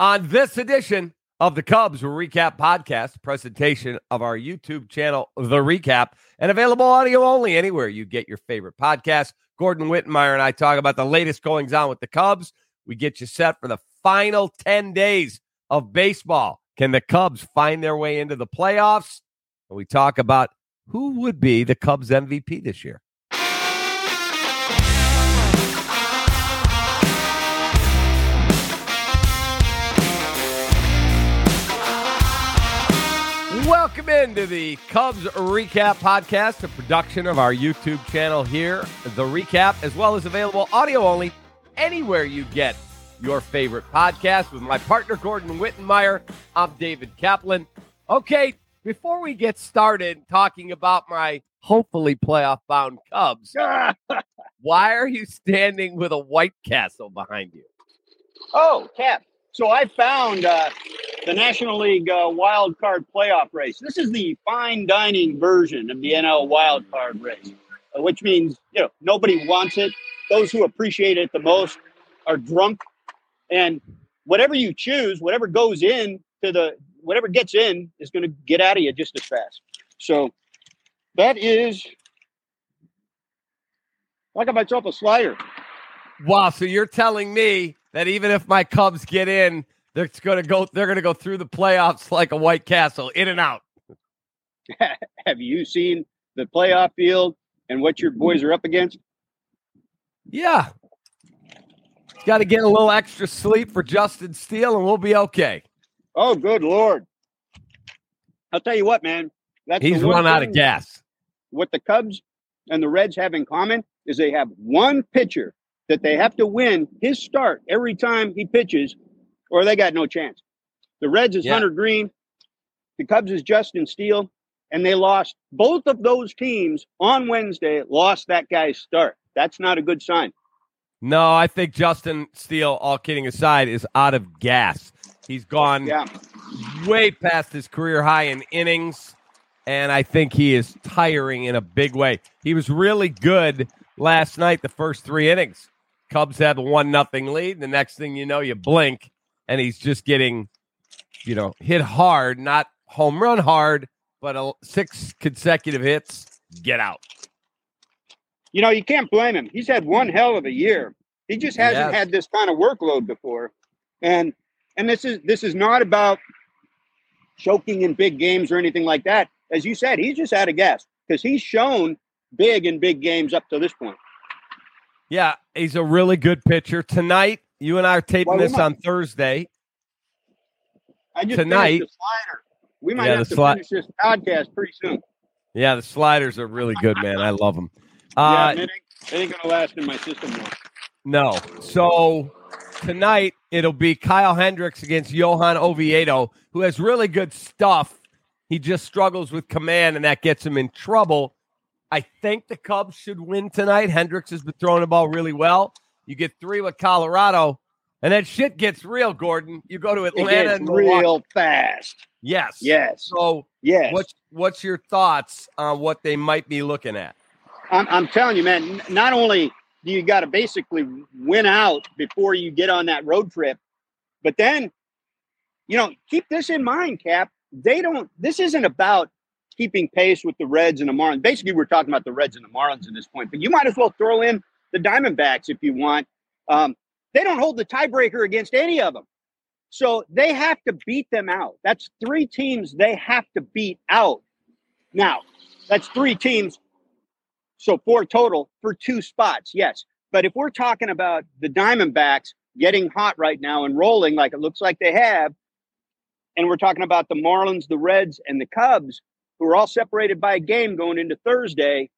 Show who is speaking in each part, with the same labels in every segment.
Speaker 1: On this edition of the Cubs REKAP Podcast, presentation of our YouTube channel, The REKAP, and available audio only anywhere you get your favorite podcast. Gordon Wittenmyer and I talk about the latest goings on with the Cubs. We get you set for the final 10 days of baseball. Can the Cubs find their way into the playoffs? And we talk about who would be the Cubs MVP this year. Welcome into the Cubs REKAP Podcast, a production of our YouTube channel here, The REKAP, as well as available audio only anywhere you get your favorite podcast with my partner, Gordon Wittenmyer. I'm David Kaplan. Okay, before we get started talking about my hopefully playoff bound Cubs, why are you standing with a White Castle behind you?
Speaker 2: Oh, Kap. So I found uh, the National League uh, wild card playoff race. This is the fine dining version of the NL wild card race, uh, which means you know nobody wants it. Those who appreciate it the most are drunk, and whatever you choose, whatever goes in to the whatever gets in is going to get out of you just as fast. So that is. I got myself a slider.
Speaker 1: Wow. So you're telling me that even if my Cubs get in, they're going to go. They're going to go through the playoffs like a White Castle, in and out.
Speaker 2: Have you seen the playoff field and what your boys are up against?
Speaker 1: Yeah. Got to get a little extra sleep for Justin Steele, and we'll be okay.
Speaker 2: Oh, good lord! I'll tell you what, man.
Speaker 1: That's He's run out of gas.
Speaker 2: What the Cubs and the Reds have in common is they have one pitcher that they have to win his start every time he pitches, or they got no chance. The Reds is yeah. Hunter Greene, the Cubs is Justin Steele, and they lost both of those teams on Wednesday, lost that guy's start. That's not a good sign.
Speaker 1: No, I think Justin Steele, all kidding aside, is out of gas. He's gone yeah. way past his career high in innings, and I think he is tiring in a big way. He was really good last night, the first three innings. Cubs have a one nothing lead. The next thing you know, you blink, and he's just getting, you know, hit hard, not home run hard, but a, six consecutive hits. Get out.
Speaker 2: You know, you can't blame him. He's had one hell of a year. He just hasn't yes. had this kind of workload before, and and this is this is not about choking in big games or anything like that. As you said, he's just out of gas because he's shown big in big games up to this point.
Speaker 1: Yeah, he's a really good pitcher. Tonight, you and I are taping well, this might, on Thursday.
Speaker 2: I just tonight. The slider. We might yeah, have to sli- finish this podcast pretty soon.
Speaker 1: Yeah, the sliders are really good, man. I love them.
Speaker 2: Uh, yeah, it ain't, to last in my system.
Speaker 1: No. So tonight it'll be Kyle Hendricks against Johan Oviedo, who has really good stuff. He just struggles with command, and that gets him in trouble. I think the Cubs should win tonight. Hendricks has been throwing the ball really well. You get three with Colorado, and then shit gets real, Gordon. You go to Atlanta and
Speaker 2: real fast.
Speaker 1: Yes.
Speaker 2: Yes.
Speaker 1: So
Speaker 2: yes.
Speaker 1: What's what's your thoughts on what they might be looking at?
Speaker 2: I'm, I'm telling you, man. Not only do you got to basically win out before you get on that road trip, but then, you know, keep this in mind, Kap. They don't. This isn't about keeping pace with the Reds and the Marlins. Basically, we're talking about the Reds and the Marlins at this point, but you might as well throw in the Diamondbacks if you want. Um, they don't hold the tiebreaker against any of them. So they have to beat them out. That's three teams they have to beat out. Now, that's three teams. So four total for two spots, yes. But if we're talking about the Diamondbacks getting hot right now and rolling like it looks like they have, and we're talking about the Marlins, the Reds, and the Cubs, who are all separated by a game going into Thursday.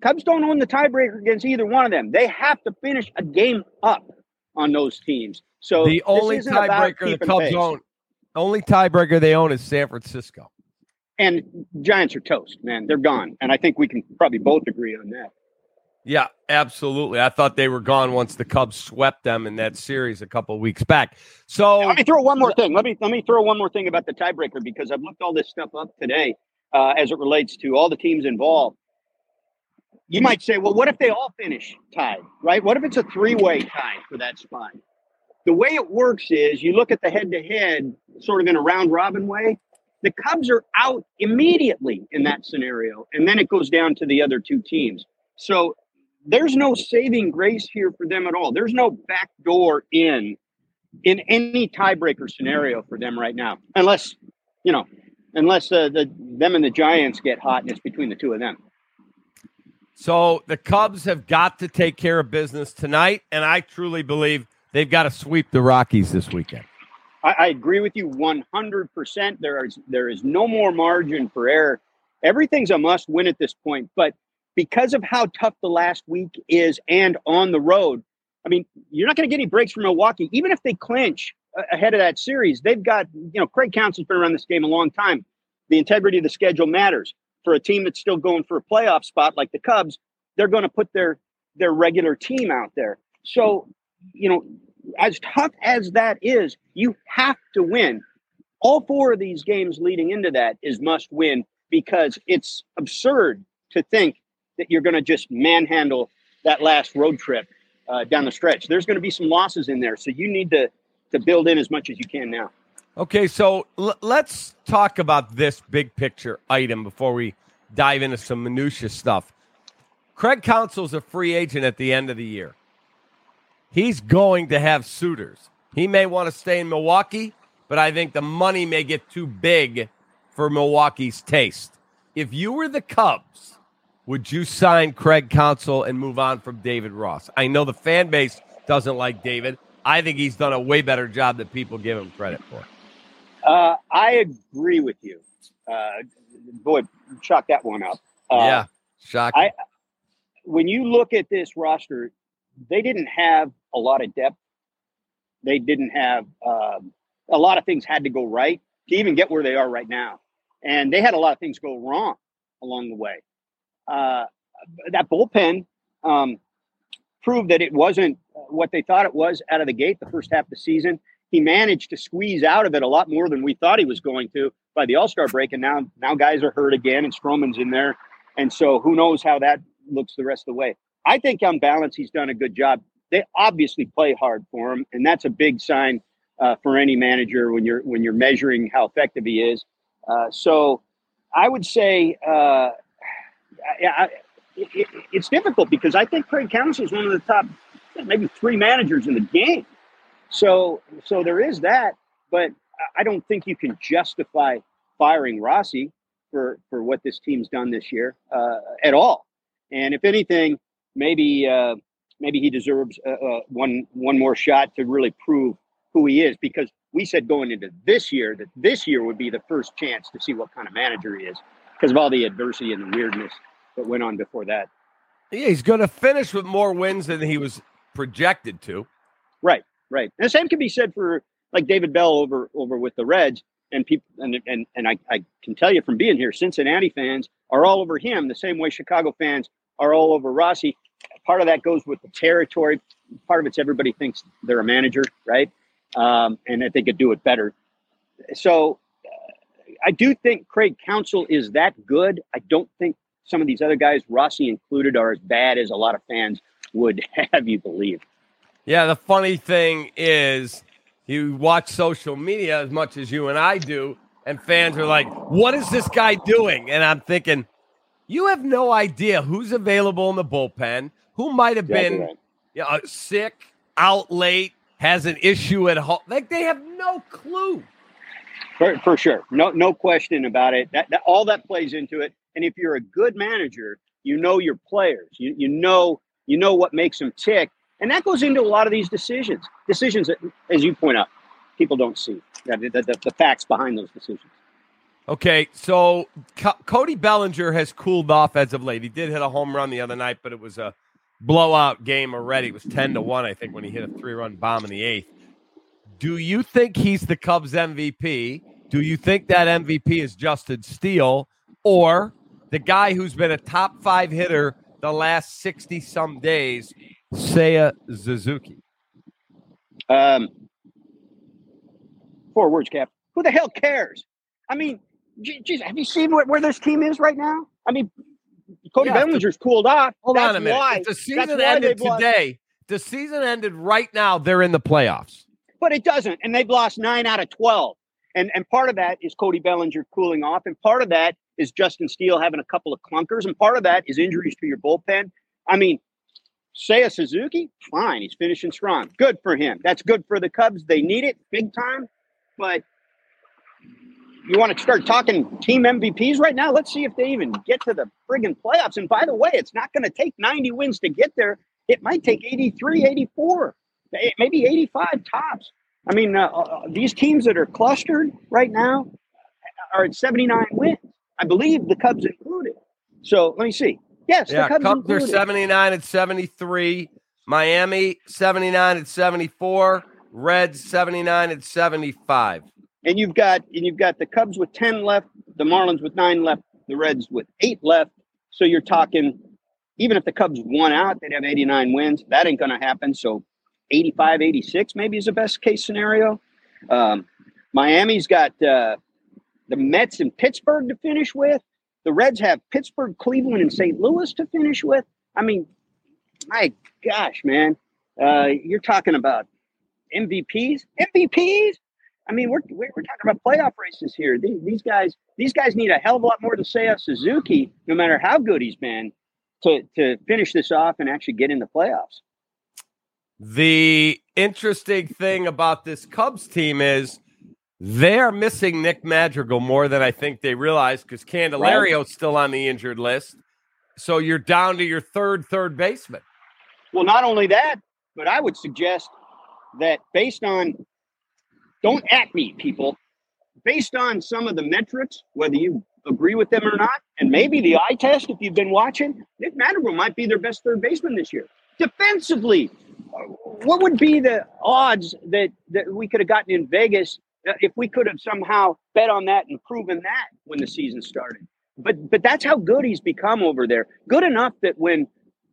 Speaker 2: Cubs don't own the tiebreaker against either one of them. They have to finish a game up on those teams. So
Speaker 1: the only tiebreaker the Cubs pace. own, only tiebreaker they own is San Francisco.
Speaker 2: And Giants are toast, man. They're gone. And I think we can probably both agree on that.
Speaker 1: Yeah, absolutely. I thought they were gone once the Cubs swept them in that series a couple weeks back. So
Speaker 2: let me throw one more thing. Let me let me throw one more thing about the tiebreaker because I've looked all this stuff up today uh, as it relates to all the teams involved. You might say, well, what if they all finish tied, right? What if it's a three-way tie for that spot? the way it works is you look at the head to head, sort of in a round robin way. The Cubs are out immediately in that scenario, and then it goes down to the other two teams. So there's no saving grace here for them at all. There's no back door in in any tiebreaker scenario for them right now, unless you know, unless uh, the them and the Giants get hot and it's between the two of them.
Speaker 1: So the Cubs have got to take care of business tonight, and I truly believe they've got to sweep the Rockies this weekend.
Speaker 2: I, I agree with you 100%. There is there is no more margin for error. Everything's a must win at this point, but because of how tough the last week is and on the road, I mean, you're not going to get any breaks from Milwaukee. Even if they clinch ahead of that series, they've got, you know, Craig Counsell's been around this game a long time. The integrity of the schedule matters for a team that's still going for a playoff spot like the Cubs. They're going to put their their regular team out there. So, you know, as tough as that is, you have to win. All four of these games leading into that is must win because it's absurd to think that you're going to just manhandle that last road trip uh, down the stretch. There's going to be some losses in there, so you need to to build in as much as you can now.
Speaker 1: Okay, so l- let's talk about this big picture item before we dive into some minutia stuff. Craig Counsell's a free agent at the end of the year. He's going to have suitors. He may want to stay in Milwaukee, but I think the money may get too big for Milwaukee's taste. If you were the Cubs, would you sign Craig Counsell and move on from David Ross? I know the fan base doesn't like David. I think he's done a way better job than people give him credit for.
Speaker 2: Uh, I agree with you. Uh, boy, chalk that one up. Uh,
Speaker 1: yeah, shocking. I,
Speaker 2: when you look at this roster, they didn't have a lot of depth. They didn't have um, a lot of things had to go right to even get where they are right now, and they had a lot of things go wrong along the way. Uh, that bullpen um, proved that it wasn't what they thought it was out of the gate the first half of the season. He managed to squeeze out of it a lot more than we thought he was going to by the All Star break, and now now guys are hurt again, and Stroman's in there, and so who knows how that looks the rest of the way. I think on balance, he's done a good job. They obviously play hard for him, and that's a big sign uh, for any manager when you're when you're measuring how effective he is. Uh, so, I would say, uh, It, it's difficult because I think Craig Counsell is one of the top, maybe three managers in the game. So, so there is that, but I don't think you can justify firing Rossi for for what this team's done this year uh, at all. And if anything, maybe uh, maybe he deserves uh, uh, one one more shot to really prove who he is because we said going into this year that this year would be the first chance to see what kind of manager he is because of all the adversity and the weirdness that went on before that.
Speaker 1: Yeah, he's going to finish with more wins than he was projected to.
Speaker 2: Right, right. And the same can be said for like David Bell over over with the Reds and people and and and I, I can tell you from being here, Cincinnati fans are all over him the same way Chicago fans are all over Rossi. Part of that goes with the territory. Part of it's everybody thinks they're a manager, right? Um, and that they could do it better. So I do think Craig Counsell is that good. I don't think some of these other guys, Rossi included, are as bad as a lot of fans would have you believe.
Speaker 1: Yeah, the funny thing is, you watch social media as much as you and I do, and fans are like, "What is this guy doing?" And I'm thinking, you have no idea who's available in the bullpen, who might have been right. you know, sick, out late, has an issue at home. Like they have no clue.
Speaker 2: For, for sure, no no question about it. That, that all that plays into it. And if you're a good manager, you know your players. You you know you know what makes them tick, and that goes into a lot of these decisions. Decisions that, as you point out, people don't see the, the, the facts behind those decisions.
Speaker 1: Okay, so Co- Cody Bellinger has cooled off as of late. He did hit a home run the other night, but it was a blowout game already. It was 10 to 1, I think, when he hit a three run bomb in the eighth. Do you think he's the Cubs MVP? Do you think that MVP is Justin Steele or the guy who's been a top five hitter the last 60 some days, Seiya Suzuki?
Speaker 2: Um, four words, Kap. Who the hell cares? I mean, geez, have you seen where, where this team is right now? I mean, Cody yeah, Bellinger's cooled off.
Speaker 1: Hold That's on a minute. Why, if the season ended today. The season ended right now. They're in the playoffs.
Speaker 2: But it doesn't. And they've lost nine out of 12. And, and part of that is Cody Bellinger cooling off. And part of that is Justin Steele having a couple of clunkers. And part of that is injuries to your bullpen. I mean, Seiya Suzuki, fine. He's finishing strong. Good for him. That's good for the Cubs. They need it big time. But you want to start talking team MVPs right now? Let's see if they even get to the friggin' playoffs. And by the way, it's not going to take 90 wins to get there. It might take 83, 84, maybe 85 tops. I mean, uh, uh, these teams that are clustered right now are at 79 wins. I believe the Cubs included. So let me see. Yes,
Speaker 1: yeah,
Speaker 2: the Cubs,
Speaker 1: Cubs are 79 at 73. Miami 79 at 74. Reds 79 at 75.
Speaker 2: And you've got and you've got the Cubs with 10 left, the Marlins with 9 left, the Reds with 8 left. So you're talking even if the Cubs won out, they'd have 89 wins. That ain't going to happen. So 85, 86 maybe is the best case scenario. Um, Miami's got uh, the Mets and Pittsburgh to finish with. The Reds have Pittsburgh, Cleveland, and St. Louis to finish with. I mean, my gosh, man, uh, you're talking about MVPs, MVPs. I mean, we're, we're, talking about playoff races here. These, guys, these guys need a hell of a lot more to say of Suzuki, no matter how good he's been, to to finish this off and actually get in the playoffs.
Speaker 1: The interesting thing about this Cubs team is they are missing Nick Madrigal more than I think they realize because Candelario's right. still on the injured list. So you're down to your third third baseman.
Speaker 2: Well, not only that, but I would suggest that based on don't at me, people, based on some of the metrics, whether you agree with them or not, and maybe the eye test, if you've been watching, Nick Madrigal might be their best third baseman this year. Defensively, what would be the odds that, that we could have gotten in Vegas uh, if we could have somehow bet on that and proven that when the season started? But but that's how good he's become over there. Good enough that when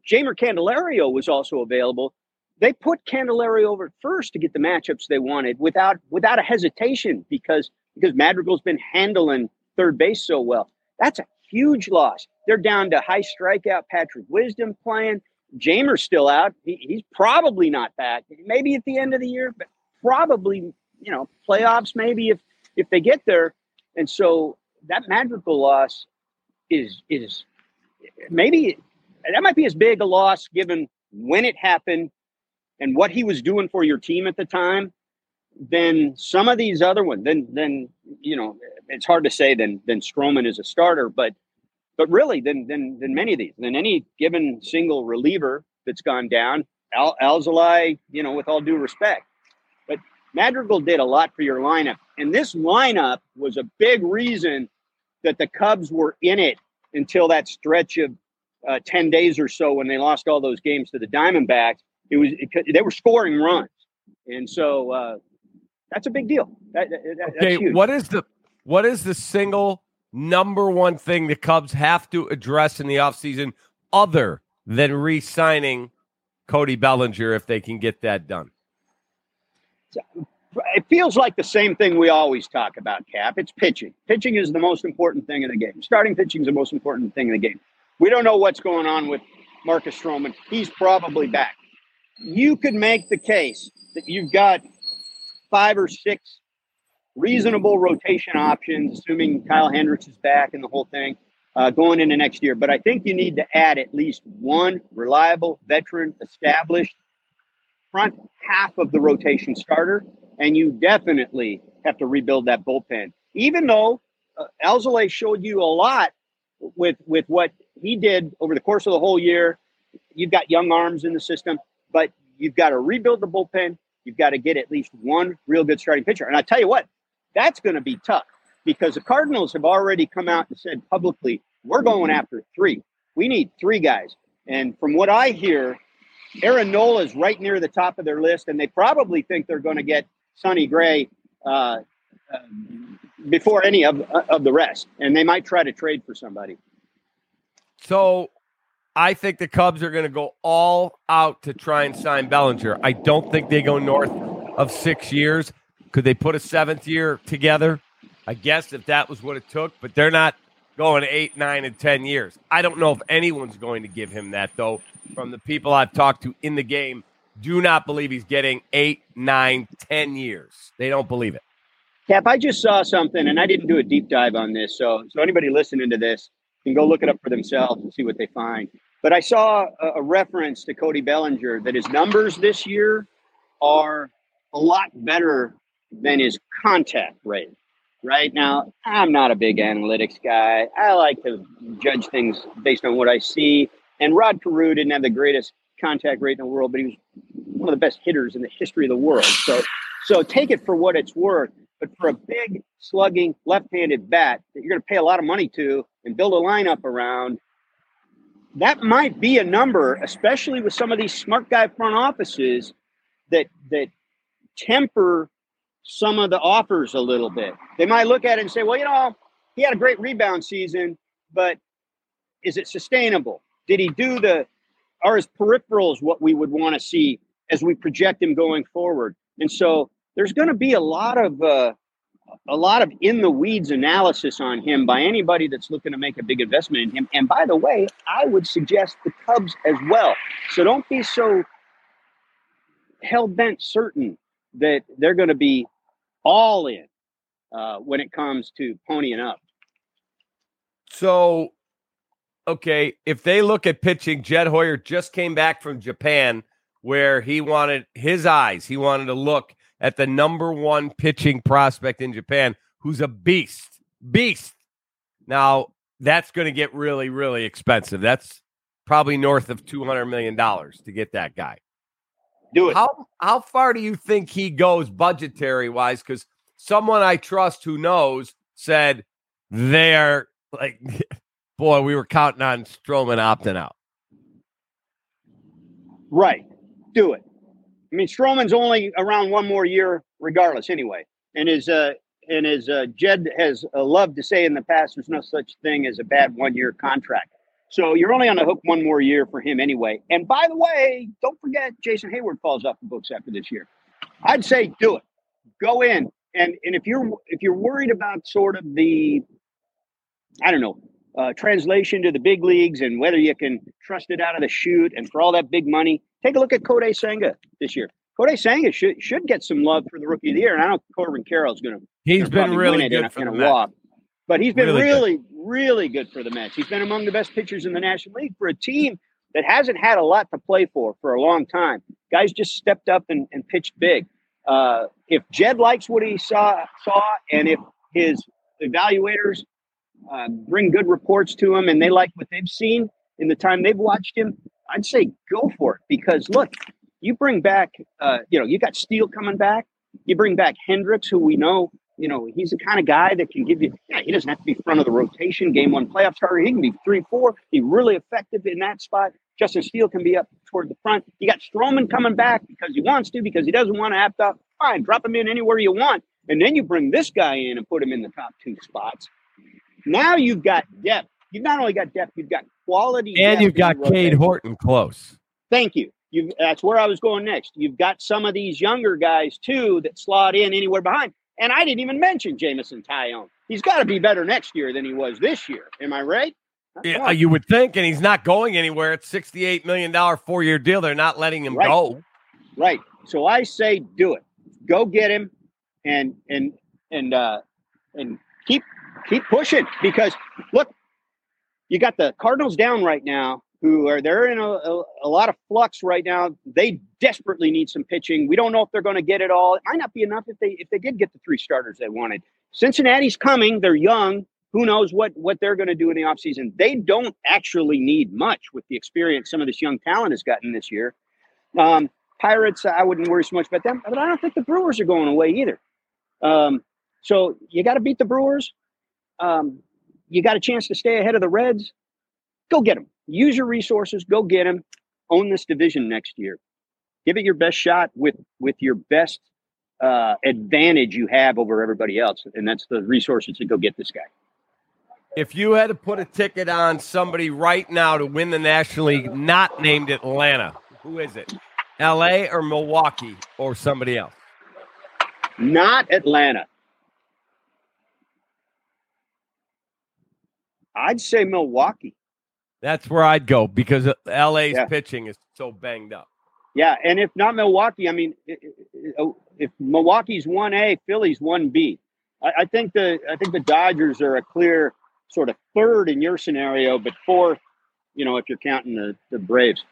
Speaker 2: Jeimer Candelario was also available, they put Candelario over first to get the matchups they wanted without without a hesitation because because Madrigal's been handling third base so well. That's a huge loss. They're down to high strikeout Patrick Wisdom playing. Jeimer's still out. He, he's probably not back. Maybe at the end of the year, but probably you know playoffs. Maybe if if they get there. And so that Madrigal loss is is maybe that might be as big a loss given when it happened and what he was doing for your team at the time than some of these other ones. Then then you know it's hard to say Then then Stroman is a starter, but but really than than than many of these than any given single reliever that's gone down. Al, Alzolay, you know, with all due respect, but Madrigal did a lot for your lineup, and this lineup was a big reason that the Cubs were in it until that stretch of uh, 10 days or so when they lost all those games to the Diamondbacks. It was it, they were scoring runs, and so uh, that's a big deal. That, that,
Speaker 1: okay, what is the what is the single number one thing the Cubs have to address in the offseason other than re-signing Cody Bellinger if they can get that done?
Speaker 2: It feels like the same thing we always talk about, Kap. It's pitching. Pitching is the most important thing in the game. Starting pitching is the most important thing in the game. We don't know what's going on with Marcus Stroman. He's probably back. You could make the case that you've got five or six reasonable rotation options, assuming Kyle Hendricks is back and the whole thing uh, going into next year. But I think you need to add at least one reliable, veteran, established front half of the rotation starter, and you definitely have to rebuild that bullpen. Even though uh, Alzolay showed you a lot with with what he did over the course of the whole year, you've got young arms in the system, but you've got to rebuild the bullpen. You've got to get at least one real good starting pitcher. And I tell you what, that's going to be tough because the Cardinals have already come out and said publicly, we're going after three. We need three guys. And from what I hear, Aaron Nola is right near the top of their list, and they probably think they're going to get Sonny Gray uh, uh, before any of, of the rest. And they might try to trade for somebody.
Speaker 1: So I think the Cubs are going to go all out to try and sign Bellinger. I don't think they go north of six years. Could they put a seventh year together? I guess if that was what it took, but they're not going eight, nine, and 10 years. I don't know if anyone's going to give him that, though, from the people I've talked to in the game do not believe he's getting eight, nine, ten years. They don't believe it.
Speaker 2: Kap, I just saw something, and I didn't do a deep dive on this. So, so anybody listening to this can go look it up for themselves and see what they find. But I saw a, a reference to Cody Bellinger that his numbers this year are a lot better than his contact rate. Right now, I'm not a big analytics guy. I like to judge things based on what I see. And Rod Carew didn't have the greatest contact rate in the world, but he was one of the best hitters in the history of the world. So, so take it for what it's worth. But for a big slugging left-handed bat that you're going to pay a lot of money to and build a lineup around, that might be a number, especially with some of these smart guy front offices that that temper some of the offers a little bit. They might look at it and say, well, you know, he had a great rebound season, but is it sustainable? Did he do the, are his peripherals what we would want to see as we project him going forward? And so there's going to be a lot of, uh, a lot of in the weeds analysis on him by anybody that's looking to make a big investment in him. And by the way, I would suggest the Cubs as well. So don't be so hell bent certain that they're going to be all in uh, when it comes to ponying up.
Speaker 1: So, okay, if they look at pitching, Jed Hoyer just came back from Japan where he wanted his eyes, he wanted to look at the number one pitching prospect in Japan, who's a beast. Beast. Now, that's going to get really, really expensive. That's probably north of $200 million to get that guy.
Speaker 2: Do it.
Speaker 1: How how far do you think he goes budgetary wise? Because someone I trust who knows said they're like, boy, we were counting on Stroman opting out.
Speaker 2: Right. Do it. I mean, Stroman's only around one more year, regardless, anyway. And his uh, and as uh, Jed has uh, loved to say in the past, there's no such thing as a bad one year contract. So you're only on the hook one more year for him anyway. And by the way, don't forget Jason Heyward falls off the books after this year. I'd say do it. Go in. And and if you're if you're worried about sort of the I don't know, uh, translation to the big leagues and whether you can trust it out of the chute and for all that big money, take a look at Kodai Senga this year. Kodai Senga should should get some love for the rookie of the year. And I know Corbin Carroll's going to.
Speaker 1: He's been really good in a, for in a walk.
Speaker 2: But he's been really, really, good. really good for the Mets. He's been among the best pitchers in the National League for a team that hasn't had a lot to play for for a long time. Guys just stepped up and, and pitched big. Uh, if Jed likes what he saw, saw, and if his evaluators uh, bring good reports to him and they like what they've seen in the time they've watched him, I'd say go for it. Because look, you bring back, uh, you know, you got Steele coming back. You bring back Hendricks, who we know you know, he's the kind of guy that can give you, yeah, he doesn't have to be front of the rotation, game one playoff starter. He can be three, four, be really effective in that spot. Justin Steele can be up toward the front. You got Stroman coming back because he wants to, because he doesn't want to have to. Fine, drop him in anywhere you want. And then you bring this guy in and put him in the top two spots. Now you've got depth. You've not only got depth, you've got quality.
Speaker 1: And you've got Cade Horton close.
Speaker 2: Thank you. you that's where I was going next. You've got some of these younger guys too that slot in anywhere behind. And I didn't even mention Jameson Taillon. He's got to be better next year than he was this year. Am I right?
Speaker 1: Yeah, you would think, and he's not going anywhere. It's sixty-eight million dollar four-year deal. They're not letting him
Speaker 2: right.
Speaker 1: go.
Speaker 2: Right. So I say, do it. Go get him, and and and uh, and keep keep pushing because look, you got the Cardinals down right now who are they're in a, a, a, lot of flux right now. They desperately need some pitching. We don't know if they're going to get it all. It might not be enough if they if they did get the three starters they wanted. Cincinnati's coming. They're young. Who knows what what they're going to do in the offseason. They don't actually need much with the experience some of this young talent has gotten this year. Um, Pirates, I wouldn't worry so much about them, but I don't think the Brewers are going away either. Um, so you got to beat the Brewers. Um, you got a chance to stay ahead of the Reds. Go get them use your resources, go get them. own this division next year. Give it your best shot with with your best uh, advantage you have over everybody else, and that's the resources to go get this guy.
Speaker 1: If you had to put a ticket on somebody right now to win the National League, not named Atlanta, who is it? L.A. or Milwaukee or somebody else?
Speaker 2: Not Atlanta. I'd say Milwaukee.
Speaker 1: That's where I'd go because LA's yeah. pitching is so banged up.
Speaker 2: Yeah, and if not Milwaukee, I mean, if Milwaukee's one A, Philly's one B. I think the I think the Dodgers are a clear sort of third in your scenario, but fourth, you know, if you're counting the, the Braves.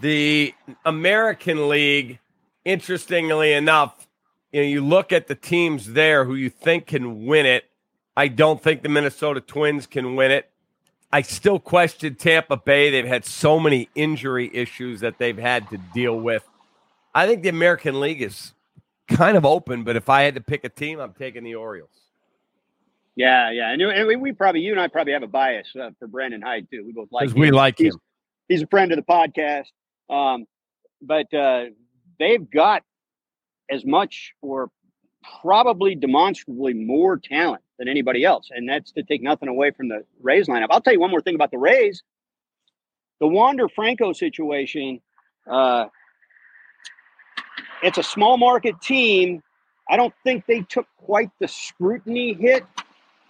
Speaker 1: The American League, interestingly enough, you know, you look at the teams there who you think can win it. I don't think the Minnesota Twins can win it. I still question Tampa Bay. They've had so many injury issues that they've had to deal with. I think the American League is kind of open, but if I had to pick a team, I'm taking the Orioles.
Speaker 2: Yeah, yeah, and we, we probably you and I probably have a bias uh, for Brandon Hyde too. We both like
Speaker 1: because we like
Speaker 2: he's,
Speaker 1: him.
Speaker 2: He's a friend of the podcast, um, but uh, they've got as much or probably demonstrably more talent than anybody else. And that's to take nothing away from the Rays lineup. I'll tell you one more thing about the Rays. The Wander Franco situation, uh, it's a small market team. I don't think they took quite the scrutiny hit,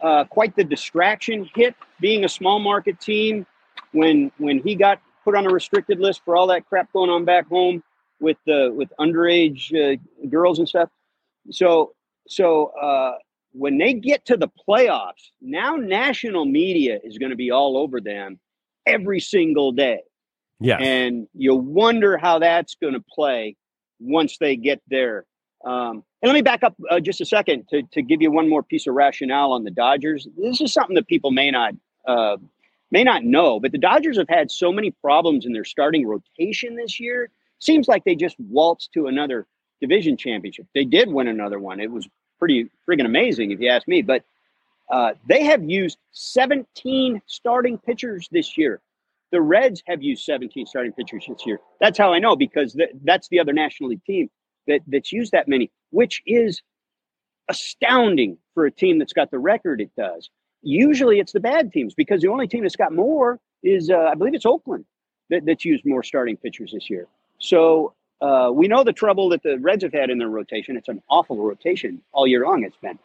Speaker 2: uh, quite the distraction hit being a small market team when when he got put on a restricted list for all that crap going on back home with the with underage uh, girls and stuff. So so uh, when they get to the playoffs, now national media is going to be all over them every single day.
Speaker 1: Yeah.
Speaker 2: And you wonder how that's going to play once they get there. Um, and let me back up uh, just a second to, to give you one more piece of rationale on the Dodgers. This is something that people may not uh, may not know, but the Dodgers have had so many problems in their starting rotation this year. Seems like they just waltzed to another division championship. They did win another one. It was pretty friggin' amazing, if you ask me. But uh, they have used 17 starting pitchers this year. The Reds have used 17 starting pitchers this year. That's how I know because th- that's the other National League team that, that's used that many, which is astounding for a team that's got the record it does. Usually it's the bad teams because the only team that's got more is, uh, I believe it's Oakland that, that's used more starting pitchers this year. So uh, we know the trouble that the Reds have had in their rotation. It's an awful rotation all year long. It's been,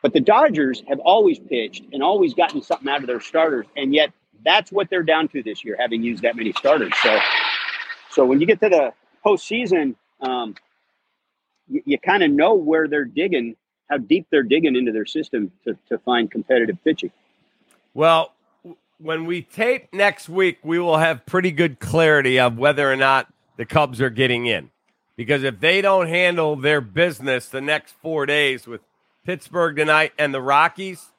Speaker 2: but the Dodgers have always pitched and always gotten something out of their starters, and yet that's what they're down to this year, having used that many starters. So, so when you get to the postseason, um, you, you kind of know where they're digging, how deep they're digging into their system to, to find competitive pitching.
Speaker 1: Well, when we tape next week, we will have pretty good clarity of whether or not the Cubs are getting in. Because if they don't handle their business the next four days with Pittsburgh tonight and the Rockies,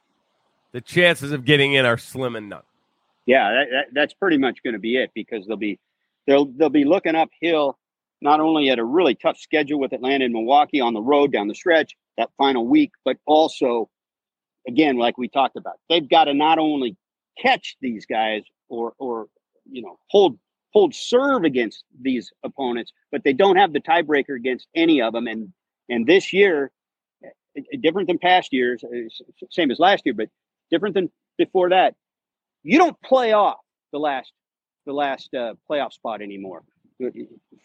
Speaker 1: the chances of getting in are slim and none.
Speaker 2: Yeah, that, that, that's pretty much going to be it because they'll be they'll they'll be looking uphill not only at a really tough schedule with Atlanta and Milwaukee on the road down the stretch that final week, but also again like we talked about, they've got to not only catch these guys or or you know hold hold serve against these opponents, but they don't have the tiebreaker against any of them. And and this year, eh, eh, different than past years, eh, same as last year, but different than before that. You don't play off the last the last uh, playoff spot anymore.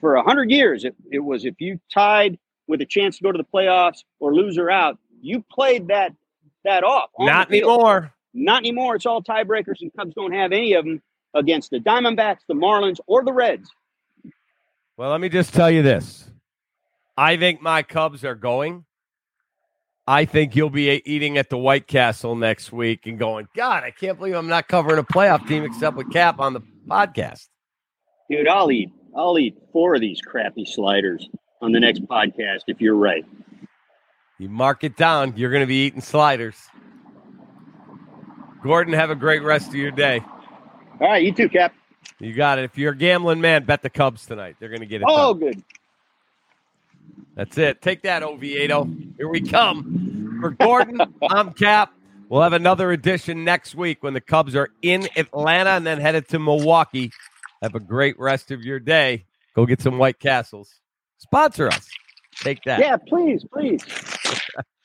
Speaker 2: For a hundred years, it, it was if you tied with a chance to go to the playoffs or loser out, you played that that off.
Speaker 1: Not anymore.
Speaker 2: Not anymore. It's all tiebreakers, and Cubs don't have any of them against the Diamondbacks, the Marlins, or the Reds.
Speaker 1: Well, let me just tell you this. I think my Cubs are going. I think you'll be eating at the White Castle next week and going, God, I can't believe I'm not covering a playoff team except with Kap on the podcast.
Speaker 2: Dude, I'll eat. I'll eat four of these crappy sliders on the next podcast if you're right.
Speaker 1: You mark it down. You're going to be eating sliders. Gordon, have a great rest of your day.
Speaker 2: All right, you too, Kap.
Speaker 1: You got it. If you're a gambling man, bet the Cubs tonight. They're going to get it.
Speaker 2: Oh,
Speaker 1: done.
Speaker 2: good.
Speaker 1: That's it. Take that, Oviedo. Here we come. For Gordon, I'm Kap. We'll have another edition next week when the Cubs are in Atlanta and then headed to Milwaukee. Have a great rest of your day. Go get some White Castles. Sponsor us. Take that.
Speaker 2: Yeah, please, please.